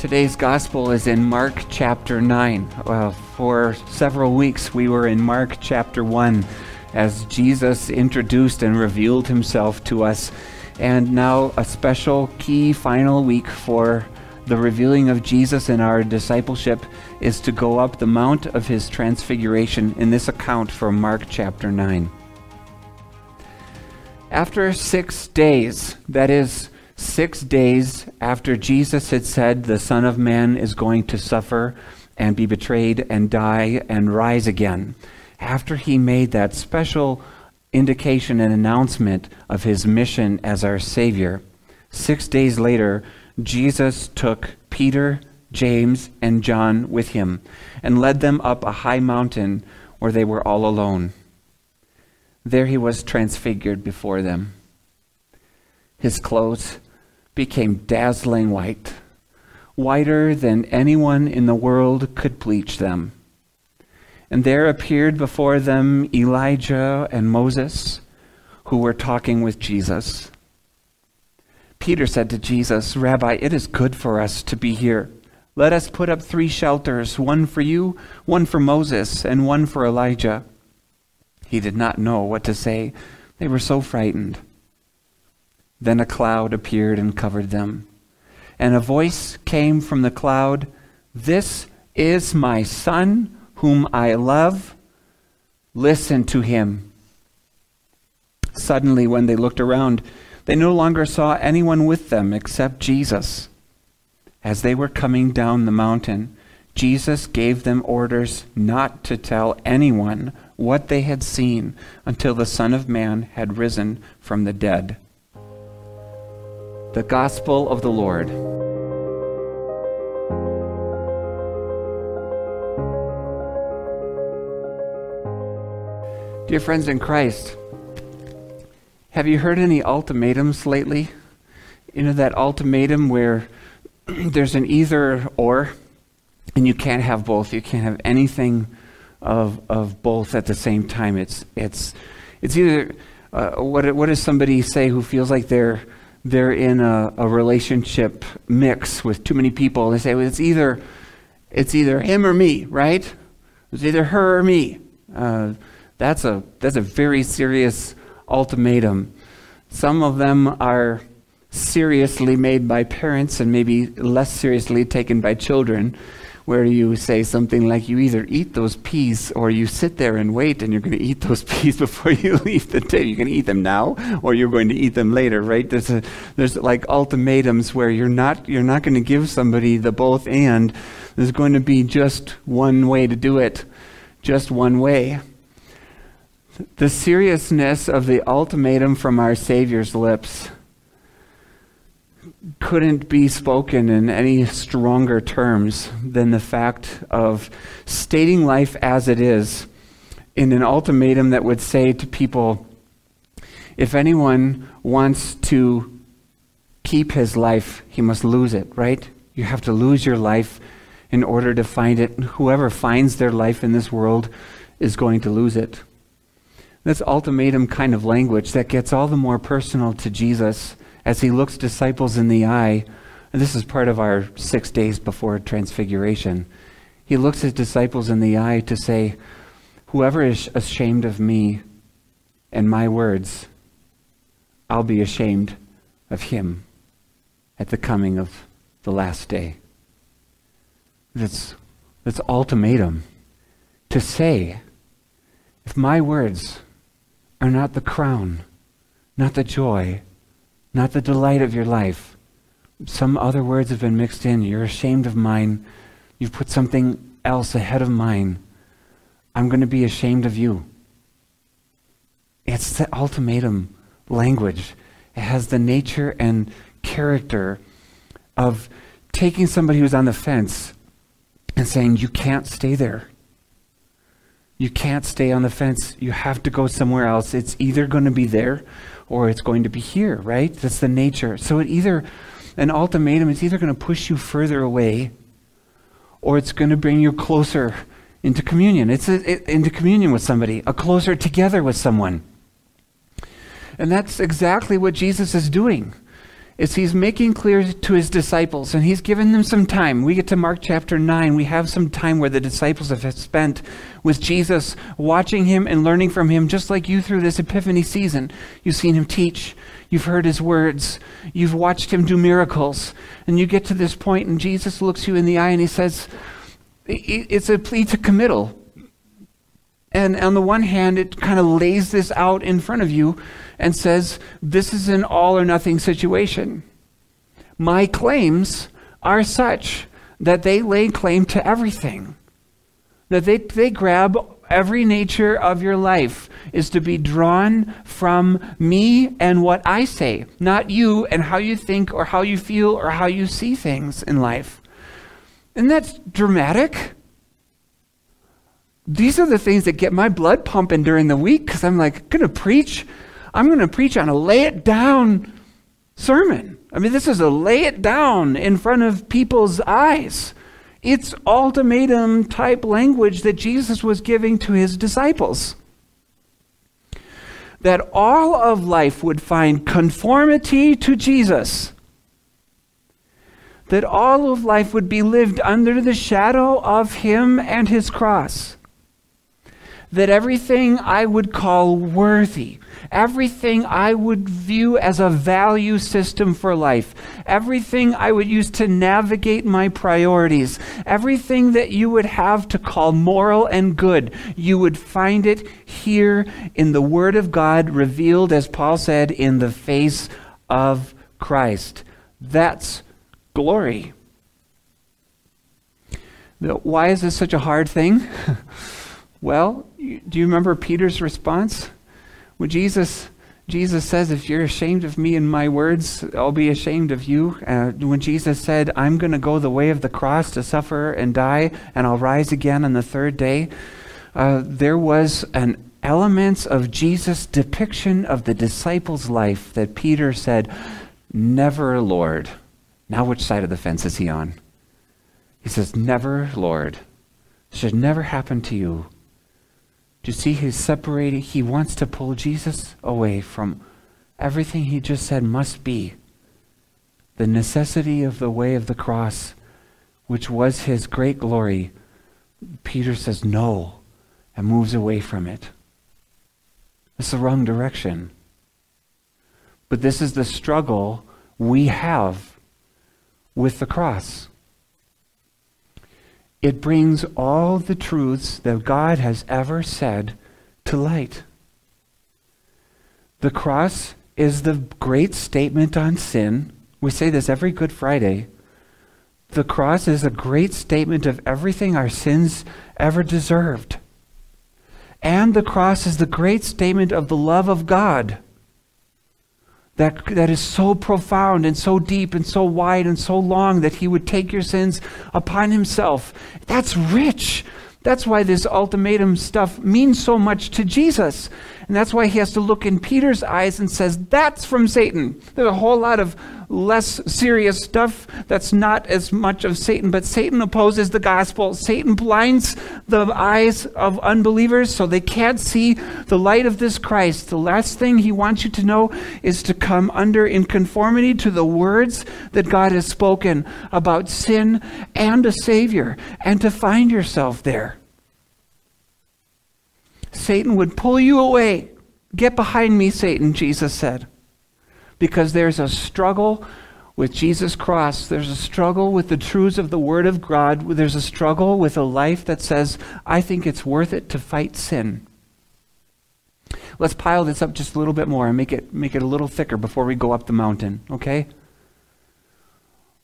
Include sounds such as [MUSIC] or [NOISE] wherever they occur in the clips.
Today's gospel is in Mark chapter 9. Well, for several weeks, we were in Mark chapter 1 as Jesus introduced and revealed himself to us. And now, a special key final week for the revealing of Jesus in our discipleship is to go up the Mount of his Transfiguration in this account from Mark chapter 9. After six days, that is, six days after Jesus had said the Son of Man is going to suffer and be betrayed and die and rise again, after he made that special indication and announcement of his mission as our Savior, six days later, Jesus took Peter, James, and John with him and led them up a high mountain where they were all alone. There he was transfigured before them. His clothes became dazzling white, whiter than anyone in the world could bleach them. And there appeared before them Elijah and Moses, who were talking with Jesus. Peter said to Jesus, Rabbi, it is good for us to be here. Let us put up three shelters one for you, one for Moses, and one for Elijah. He did not know what to say. They were so frightened. Then a cloud appeared and covered them. And a voice came from the cloud This is my Son, whom I love. Listen to him. Suddenly, when they looked around, they no longer saw anyone with them except Jesus. As they were coming down the mountain, Jesus gave them orders not to tell anyone what they had seen until the Son of Man had risen from the dead. The Gospel of the Lord. Dear friends in Christ, have you heard any ultimatums lately? You know, that ultimatum where [CLEARS THROAT] there's an either or, and you can't have both. You can't have anything of, of both at the same time. It's, it's, it's either, uh, what, what does somebody say who feels like they're they're in a, a relationship mix with too many people. They say well, it's either it's either him or me, right? It's either her or me. Uh, that's a that's a very serious ultimatum. Some of them are seriously made by parents and maybe less seriously taken by children where you say something like you either eat those peas or you sit there and wait and you're going to eat [LAUGHS] those peas before you [LAUGHS] leave the table. You're going to eat them now or you're going to eat them later, right? There's a, there's like ultimatums where you're not you're not going to give somebody the both and there's going to be just one way to do it. Just one way. The seriousness of the ultimatum from our Savior's lips couldn't be spoken in any stronger terms than the fact of stating life as it is in an ultimatum that would say to people if anyone wants to keep his life, he must lose it, right? You have to lose your life in order to find it. Whoever finds their life in this world is going to lose it. That's ultimatum kind of language that gets all the more personal to Jesus as he looks disciples in the eye, and this is part of our six days before transfiguration, he looks his disciples in the eye to say, Whoever is ashamed of me and my words, I'll be ashamed of him at the coming of the last day. That's, that's ultimatum. To say, if my words are not the crown, not the joy, not the delight of your life. Some other words have been mixed in. You're ashamed of mine. You've put something else ahead of mine. I'm going to be ashamed of you. It's the ultimatum language. It has the nature and character of taking somebody who's on the fence and saying, You can't stay there. You can't stay on the fence. You have to go somewhere else. It's either going to be there or it's going to be here, right? That's the nature. So it either, an ultimatum is either going to push you further away or it's going to bring you closer into communion. It's a, it, into communion with somebody, a closer together with someone. And that's exactly what Jesus is doing. Is he's making clear to his disciples, and he's given them some time. We get to Mark chapter 9. We have some time where the disciples have spent with Jesus, watching him and learning from him, just like you through this Epiphany season. You've seen him teach, you've heard his words, you've watched him do miracles. And you get to this point, and Jesus looks you in the eye and he says, It's a plea to committal. And on the one hand, it kind of lays this out in front of you and says, This is an all or nothing situation. My claims are such that they lay claim to everything, that they, they grab every nature of your life is to be drawn from me and what I say, not you and how you think or how you feel or how you see things in life. And that's dramatic. These are the things that get my blood pumping during the week because I'm like, going to preach I'm going to preach on a lay it down sermon. I mean, this is a lay it down in front of people's eyes. It's ultimatum type language that Jesus was giving to his disciples. That all of life would find conformity to Jesus. That all of life would be lived under the shadow of him and his cross. That everything I would call worthy, everything I would view as a value system for life, everything I would use to navigate my priorities, everything that you would have to call moral and good, you would find it here in the Word of God revealed, as Paul said, in the face of Christ. That's glory. Why is this such a hard thing? [LAUGHS] well, do you remember Peter's response? When Jesus, Jesus says, if you're ashamed of me and my words, I'll be ashamed of you. Uh, when Jesus said, I'm going to go the way of the cross to suffer and die, and I'll rise again on the third day, uh, there was an elements of Jesus' depiction of the disciples' life that Peter said, Never, Lord. Now, which side of the fence is he on? He says, Never, Lord. Should never happen to you. Do you see he's separating? He wants to pull Jesus away from everything he just said must be. The necessity of the way of the cross, which was his great glory. Peter says no and moves away from it. It's the wrong direction. But this is the struggle we have with the cross it brings all the truths that God has ever said to light. The cross is the great statement on sin. We say this every Good Friday. The cross is a great statement of everything our sins ever deserved. And the cross is the great statement of the love of God that, that is so profound and so deep and so wide and so long that he would take your sins upon himself. That's rich. That's why this ultimatum stuff means so much to Jesus. And that's why he has to look in Peter's eyes and says, That's from Satan. There's a whole lot of less serious stuff that's not as much of Satan, but Satan opposes the gospel. Satan blinds the eyes of unbelievers so they can't see the light of this Christ. The last thing he wants you to know is to come under in conformity to the words that God has spoken about sin and a Savior, and to find yourself there. Satan would pull you away. Get behind me, Satan, Jesus said because there's a struggle with Jesus' cross. There's a struggle with the truths of the Word of God. There's a struggle with a life that says, I think it's worth it to fight sin. Let's pile this up just a little bit more and make it, make it a little thicker before we go up the mountain, okay?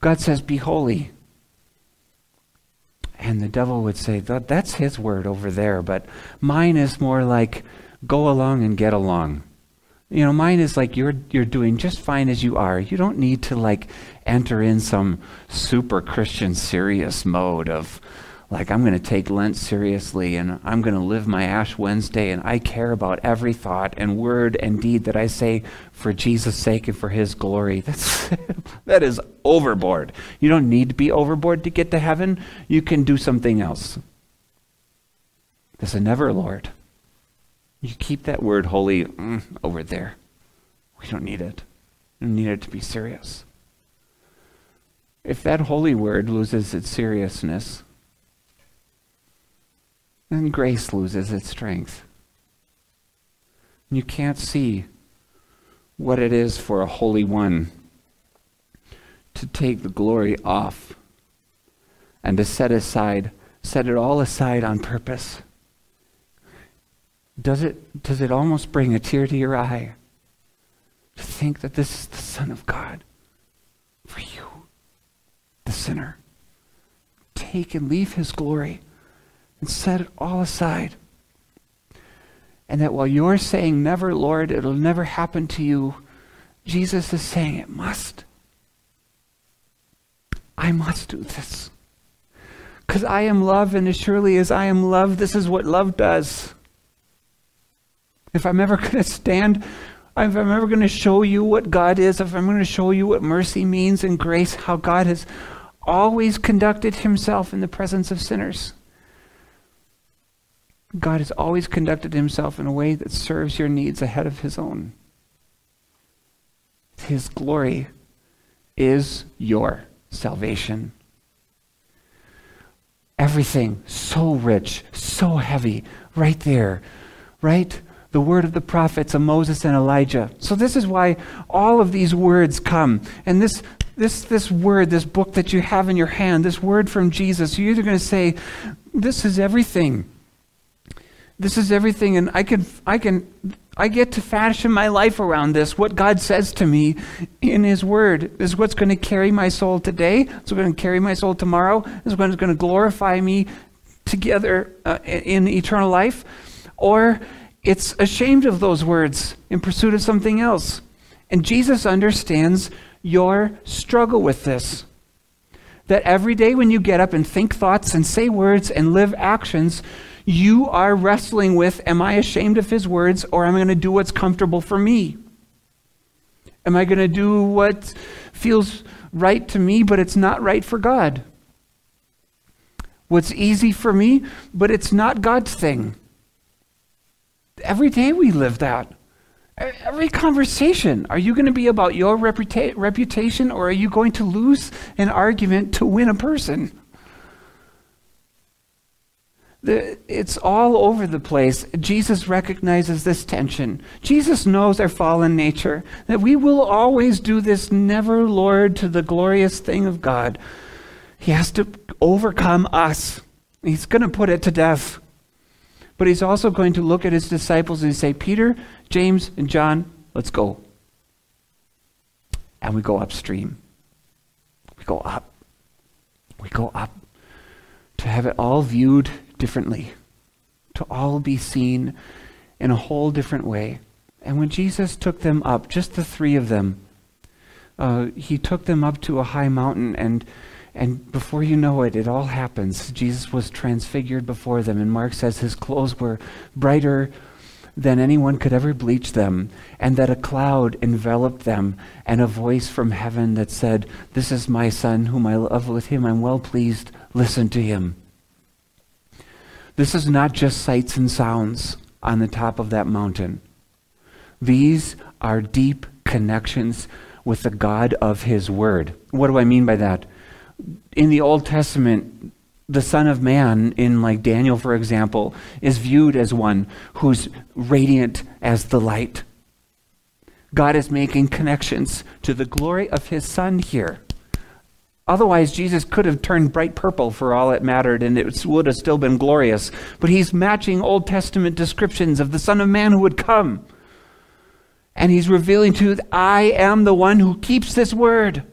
God says, Be holy. And the devil would say, That's his word over there, but mine is more like, Go along and get along. You know, mine is like you're you're doing just fine as you are. You don't need to like enter in some super Christian serious mode of like I'm going to take Lent seriously and I'm going to live my Ash Wednesday and I care about every thought and word and deed that I say for Jesus' sake and for his glory. [LAUGHS] That's that is overboard. You don't need to be overboard to get to heaven. You can do something else. This is never Lord. You keep that word holy mm, over there. We don't need it. We need it to be serious. if that holy word loses its seriousness, then grace loses its strength. You can't see what it is for a holy one to take the glory off and to set aside, set it all aside on purpose. Does it, does it almost bring a tear to your eye to think that this is the Son of God for you, the sinner? Take and leave his glory and set it all aside and that while you're saying, Never, Lord, it'll never happen to you, Jesus is saying, It must. I must do this. Because I am love, and as surely as I am love, this is what love does. If I'm ever [LAUGHS] going to stand, if I'm ever going to show you what God is, if I'm going to show you what mercy means and grace, how God has always conducted himself in the presence of sinners. God has always conducted himself in a way that serves your needs ahead of his own. His glory is your salvation. Everything so rich, so heavy, right there, right? The word of the prophets of Moses and Elijah. So this is why all of these words come. And this this this word, this book that you have in your hand, this word from Jesus, you're either going to say, This is everything this is everything and i can i can i get to fashion my life around this what god says to me in his word is what's going to carry my soul today it's going to carry my soul tomorrow what's going to glorify me together uh, in eternal life or it's ashamed of those words in pursuit of something else and jesus understands your struggle with this that every day when you get up and think thoughts and say words and live actions you are wrestling with Am I ashamed of his words, or am I going to do what's comfortable for me? Am I going to do what feels right to me, but it's not right for God? What's easy for me, but it's not God's thing. Every day we live that. Every conversation. Are you going to be about your reputa- reputation, or are you going to lose an argument to win a person? The, it's all over the place. Jesus recognizes this tension. Jesus knows our fallen nature, that we will always do this never, Lord, to the glorious thing of God. He has to overcome us. He's going to put it to death. But he's also going to look at his disciples and say, Peter, James, and John, let's go. And we go upstream. We go up. We go up to have it all viewed differently, to all be seen in a whole different way. And when Jesus took them up, just the three of them, uh, he took them up to a high mountain, and and before you know it, it all happens. Jesus was transfigured before them, and Mark says his clothes were brighter than anyone could ever bleach them, and that a cloud enveloped them, and a voice from heaven that said, This is my son, whom I love, with him I'm well pleased, listen to him. This is not just sights and sounds on the top of that mountain. These are deep connections with the God of His Word. What do I mean by that? In the Old Testament, the Son of Man, in like Daniel, for example, is viewed as one who's radiant as the light. God is making connections to the glory of His Son here. Otherwise, Jesus could have turned bright purple for all it mattered, and it would have still been glorious. But he's matching Old Testament descriptions of the Son of Man who would come. And he's revealing to, I am the one who keeps this word.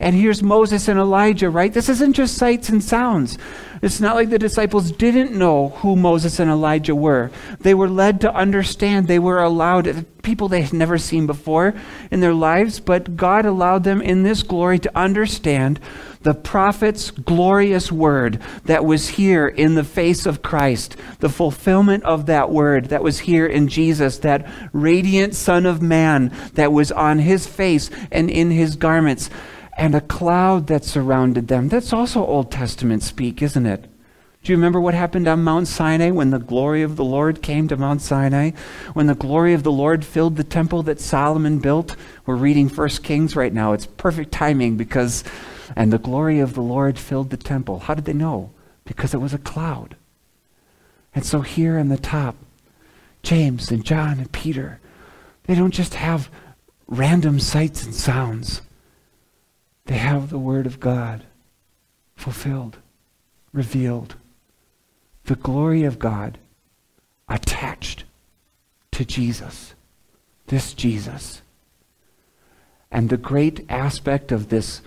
And here's Moses and Elijah, right? This isn't just sights and sounds. It's not like the disciples didn't know who Moses and Elijah were. They were led to understand. They were allowed, people they had never seen before in their lives, but God allowed them in this glory to understand the prophet's glorious word that was here in the face of Christ, the fulfillment of that word that was here in Jesus, that radiant Son of Man that was on his face and in his garments and a cloud that surrounded them. That's also Old Testament speak, isn't it? Do you remember what happened on Mount Sinai when the glory of the Lord came to Mount Sinai? When the glory of the Lord filled the temple that Solomon built? We're reading First Kings right now. It's perfect timing because, and the glory of the Lord filled the temple. How did they know? Because it was a cloud. And so here on the top, James and John and Peter, they don't just have random sights and sounds. They have the Word of God fulfilled, revealed the glory of God attached to Jesus, this Jesus. And the great aspect of this,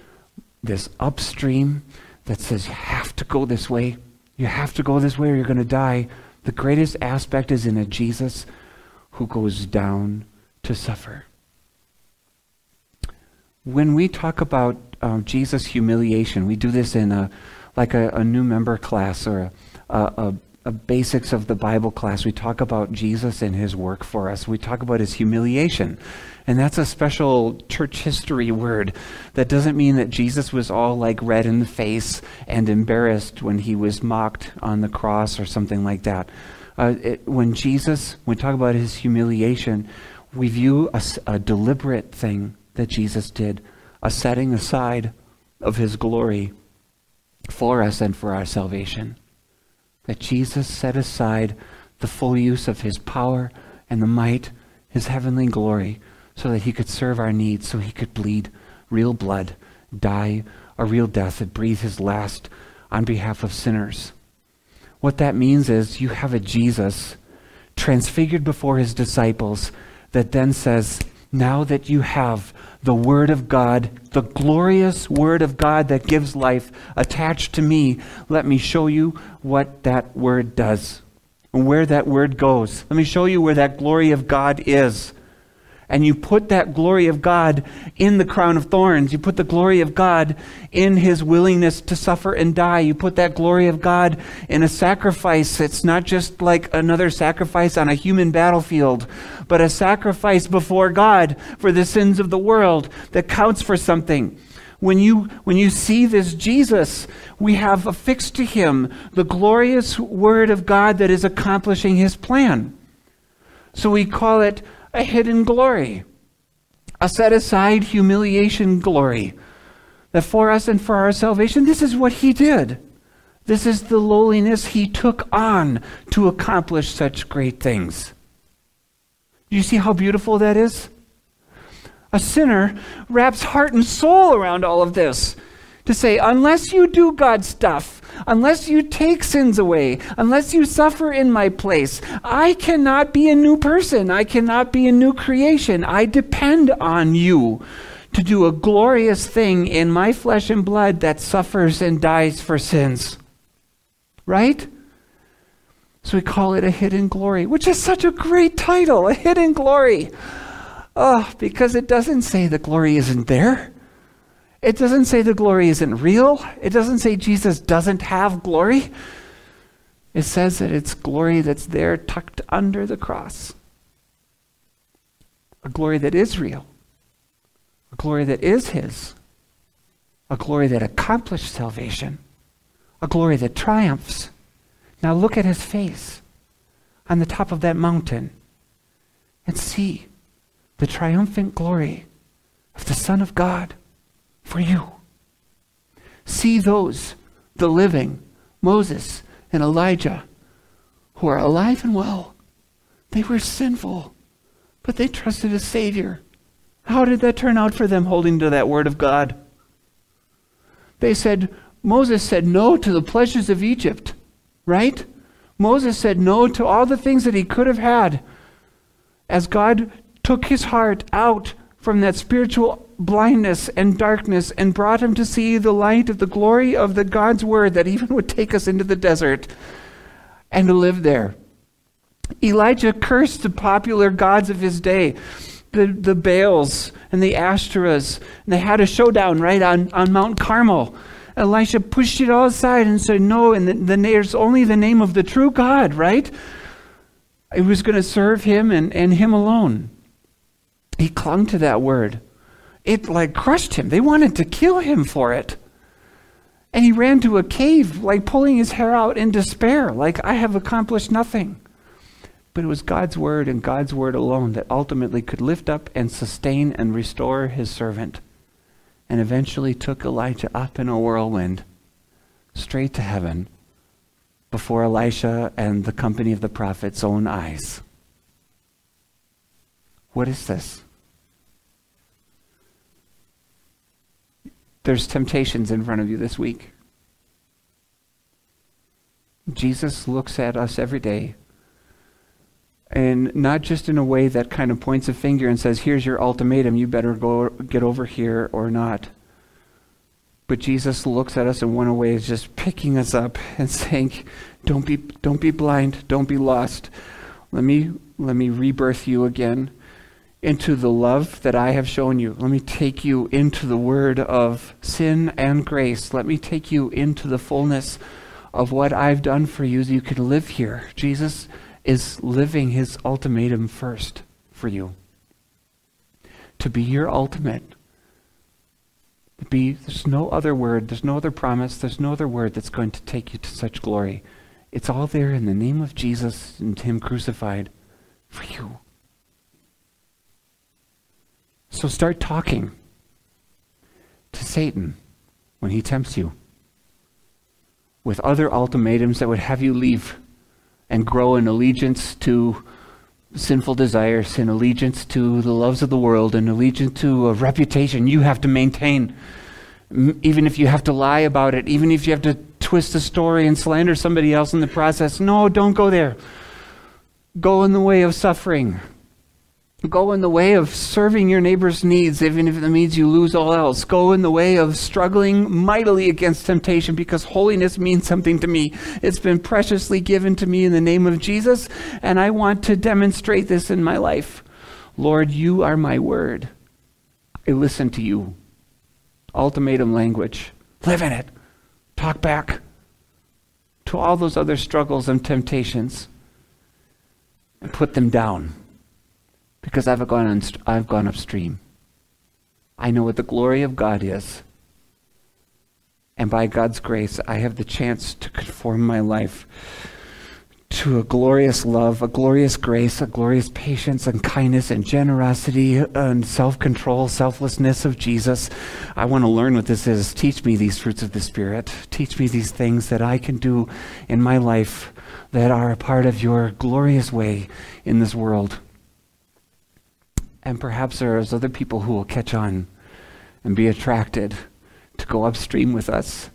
this upstream that says you have to go this way, you have to go this way or you're going to die, the greatest aspect is in a Jesus who goes down to suffer. When we talk about um, Jesus' humiliation, we do this in a like a, a new member class or a, a, a, basics of the Bible class, we talk about Jesus and his work for us. We talk about his humiliation. And that's a special church history word. That doesn't mean that Jesus was all like red in the face and embarrassed when he was mocked on the cross or something like that. Uh, it, when Jesus, when we talk about his humiliation, we view a, a deliberate thing that Jesus did, a setting aside of his glory for us and for our salvation that Jesus set aside the full use of his power and the might, his heavenly glory, so that he could serve our needs, so he could bleed real blood, die a real death, and breathe his last on behalf of sinners. What that means is you have a Jesus transfigured before his disciples that then says, Now that you have the Word of God, the glorious Word of God that gives life attached to me, let me show you what that Word does and where that Word goes. Let me show you where that glory of God is and you put that glory of God in the crown of thorns. You put the glory of God in his willingness to suffer and die. You put that glory of God in a sacrifice. It's not just like another sacrifice on a human battlefield, but a sacrifice before God for the sins of the world that counts for something. When you, when you see this Jesus, we have affixed to him the glorious word of God that is accomplishing his plan. So we call it a hidden glory, a set aside humiliation glory. That for us and for our salvation, this is what he did. This is the lowliness he took on to accomplish such great things. Do you see how beautiful that is? A sinner wraps heart and soul around all of this to say, unless you do God's stuff, unless you take sins away, unless you suffer in my place, I cannot be a new person. I cannot be a new creation. I depend on you to do a glorious thing in my flesh and blood that suffers and dies for sins. Right? So we call it a hidden glory, which is such a great title, a hidden glory. Oh, because it doesn't say the glory isn't there. It doesn't say the glory isn't real. It doesn't say Jesus doesn't have glory. It says that it's glory that's there tucked under the cross. A glory that is real. A glory that is His. A glory that accomplished salvation. A glory that triumphs. Now look at His face on the top of that mountain and see the triumphant glory of the Son of God for you. See those, the living, Moses and Elijah, who are alive and well. They were sinful, but they trusted a Savior. How did that turn out for them holding to that Word of God? They said, Moses said no to the pleasures of Egypt, right? Moses said no to all the things that he could have had as God took his heart out from that spiritual blindness and darkness and brought him to see the light of the glory of the God's word that even would take us into the desert and to live there. Elijah cursed the popular gods of his day, the, the Baals and the Ashtoreths, and they had a showdown right on, on Mount Carmel. Elisha pushed it all aside and said, No, and the, the, there's only the name of the true God, right? He was going to serve him and, and him alone. He clung to that word. It like crushed him. They wanted to kill him for it. And he ran to a cave, like pulling his hair out in despair, like, I have accomplished nothing. But it was God's word and God's word alone that ultimately could lift up and sustain and restore his servant. And eventually took Elijah up in a whirlwind straight to heaven before Elisha and the company of the prophet's own eyes. What is this? There's temptations in front of you this week. Jesus looks at us every day, and not just in a way that kind of points a finger and says, Here's your ultimatum, you better go get over here or not. But Jesus looks at us in one way is just picking us up and [LAUGHS] saying, Don't be don't be blind, don't be lost. Let me let me rebirth you again into the love that I have shown you. Let me take you into the word of sin and grace. Let me take you into the fullness of what I've done for you so you can live here. Jesus is living his ultimatum first for you. To be your ultimate. To be there's no other word, there's no other promise, there's no other word that's going to take you to such glory. It's all there in the name of Jesus and him crucified for you. So start talking to Satan when he tempts you with other ultimatums that would have you leave and grow in allegiance to sinful desires, in allegiance to the loves of the world, in allegiance to a reputation you have to maintain. Even if you have to lie about it, even if you have to twist the story and slander somebody else in the process. No, don't go there. Go in the way of suffering. Go in the way of serving your neighbor's needs, even if it means you lose all else. Go in the way of struggling mightily against temptation because holiness means something to me. It's been preciously given to me in the name of Jesus, and I want to demonstrate this in my life. Lord, you are my word. I listen to you. Ultimatum language. Live in it. Talk back to all those other struggles and temptations and put them down because I've gone, on, I've gone upstream. I know what the glory of God is. And by God's grace, I have the chance to conform my life to a glorious love, a glorious grace, a glorious patience and kindness and generosity and self control, selflessness of Jesus. I want to learn what this is. Teach me these fruits of the Spirit. Teach me these things that I can do in my life that are a part of your glorious way in this world. And perhaps there's other people who will catch on and be attracted to go upstream with us,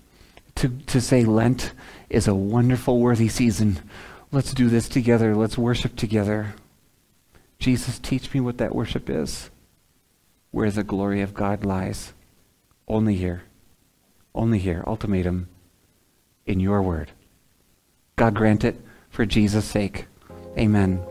to, to say Lent is a wonderful, worthy season. Let's do this together. Let's worship together. Jesus, teach me what that worship is, where the glory of God lies. Only here. Only here. Ultimatum in your word. God grant it for Jesus' sake. Amen.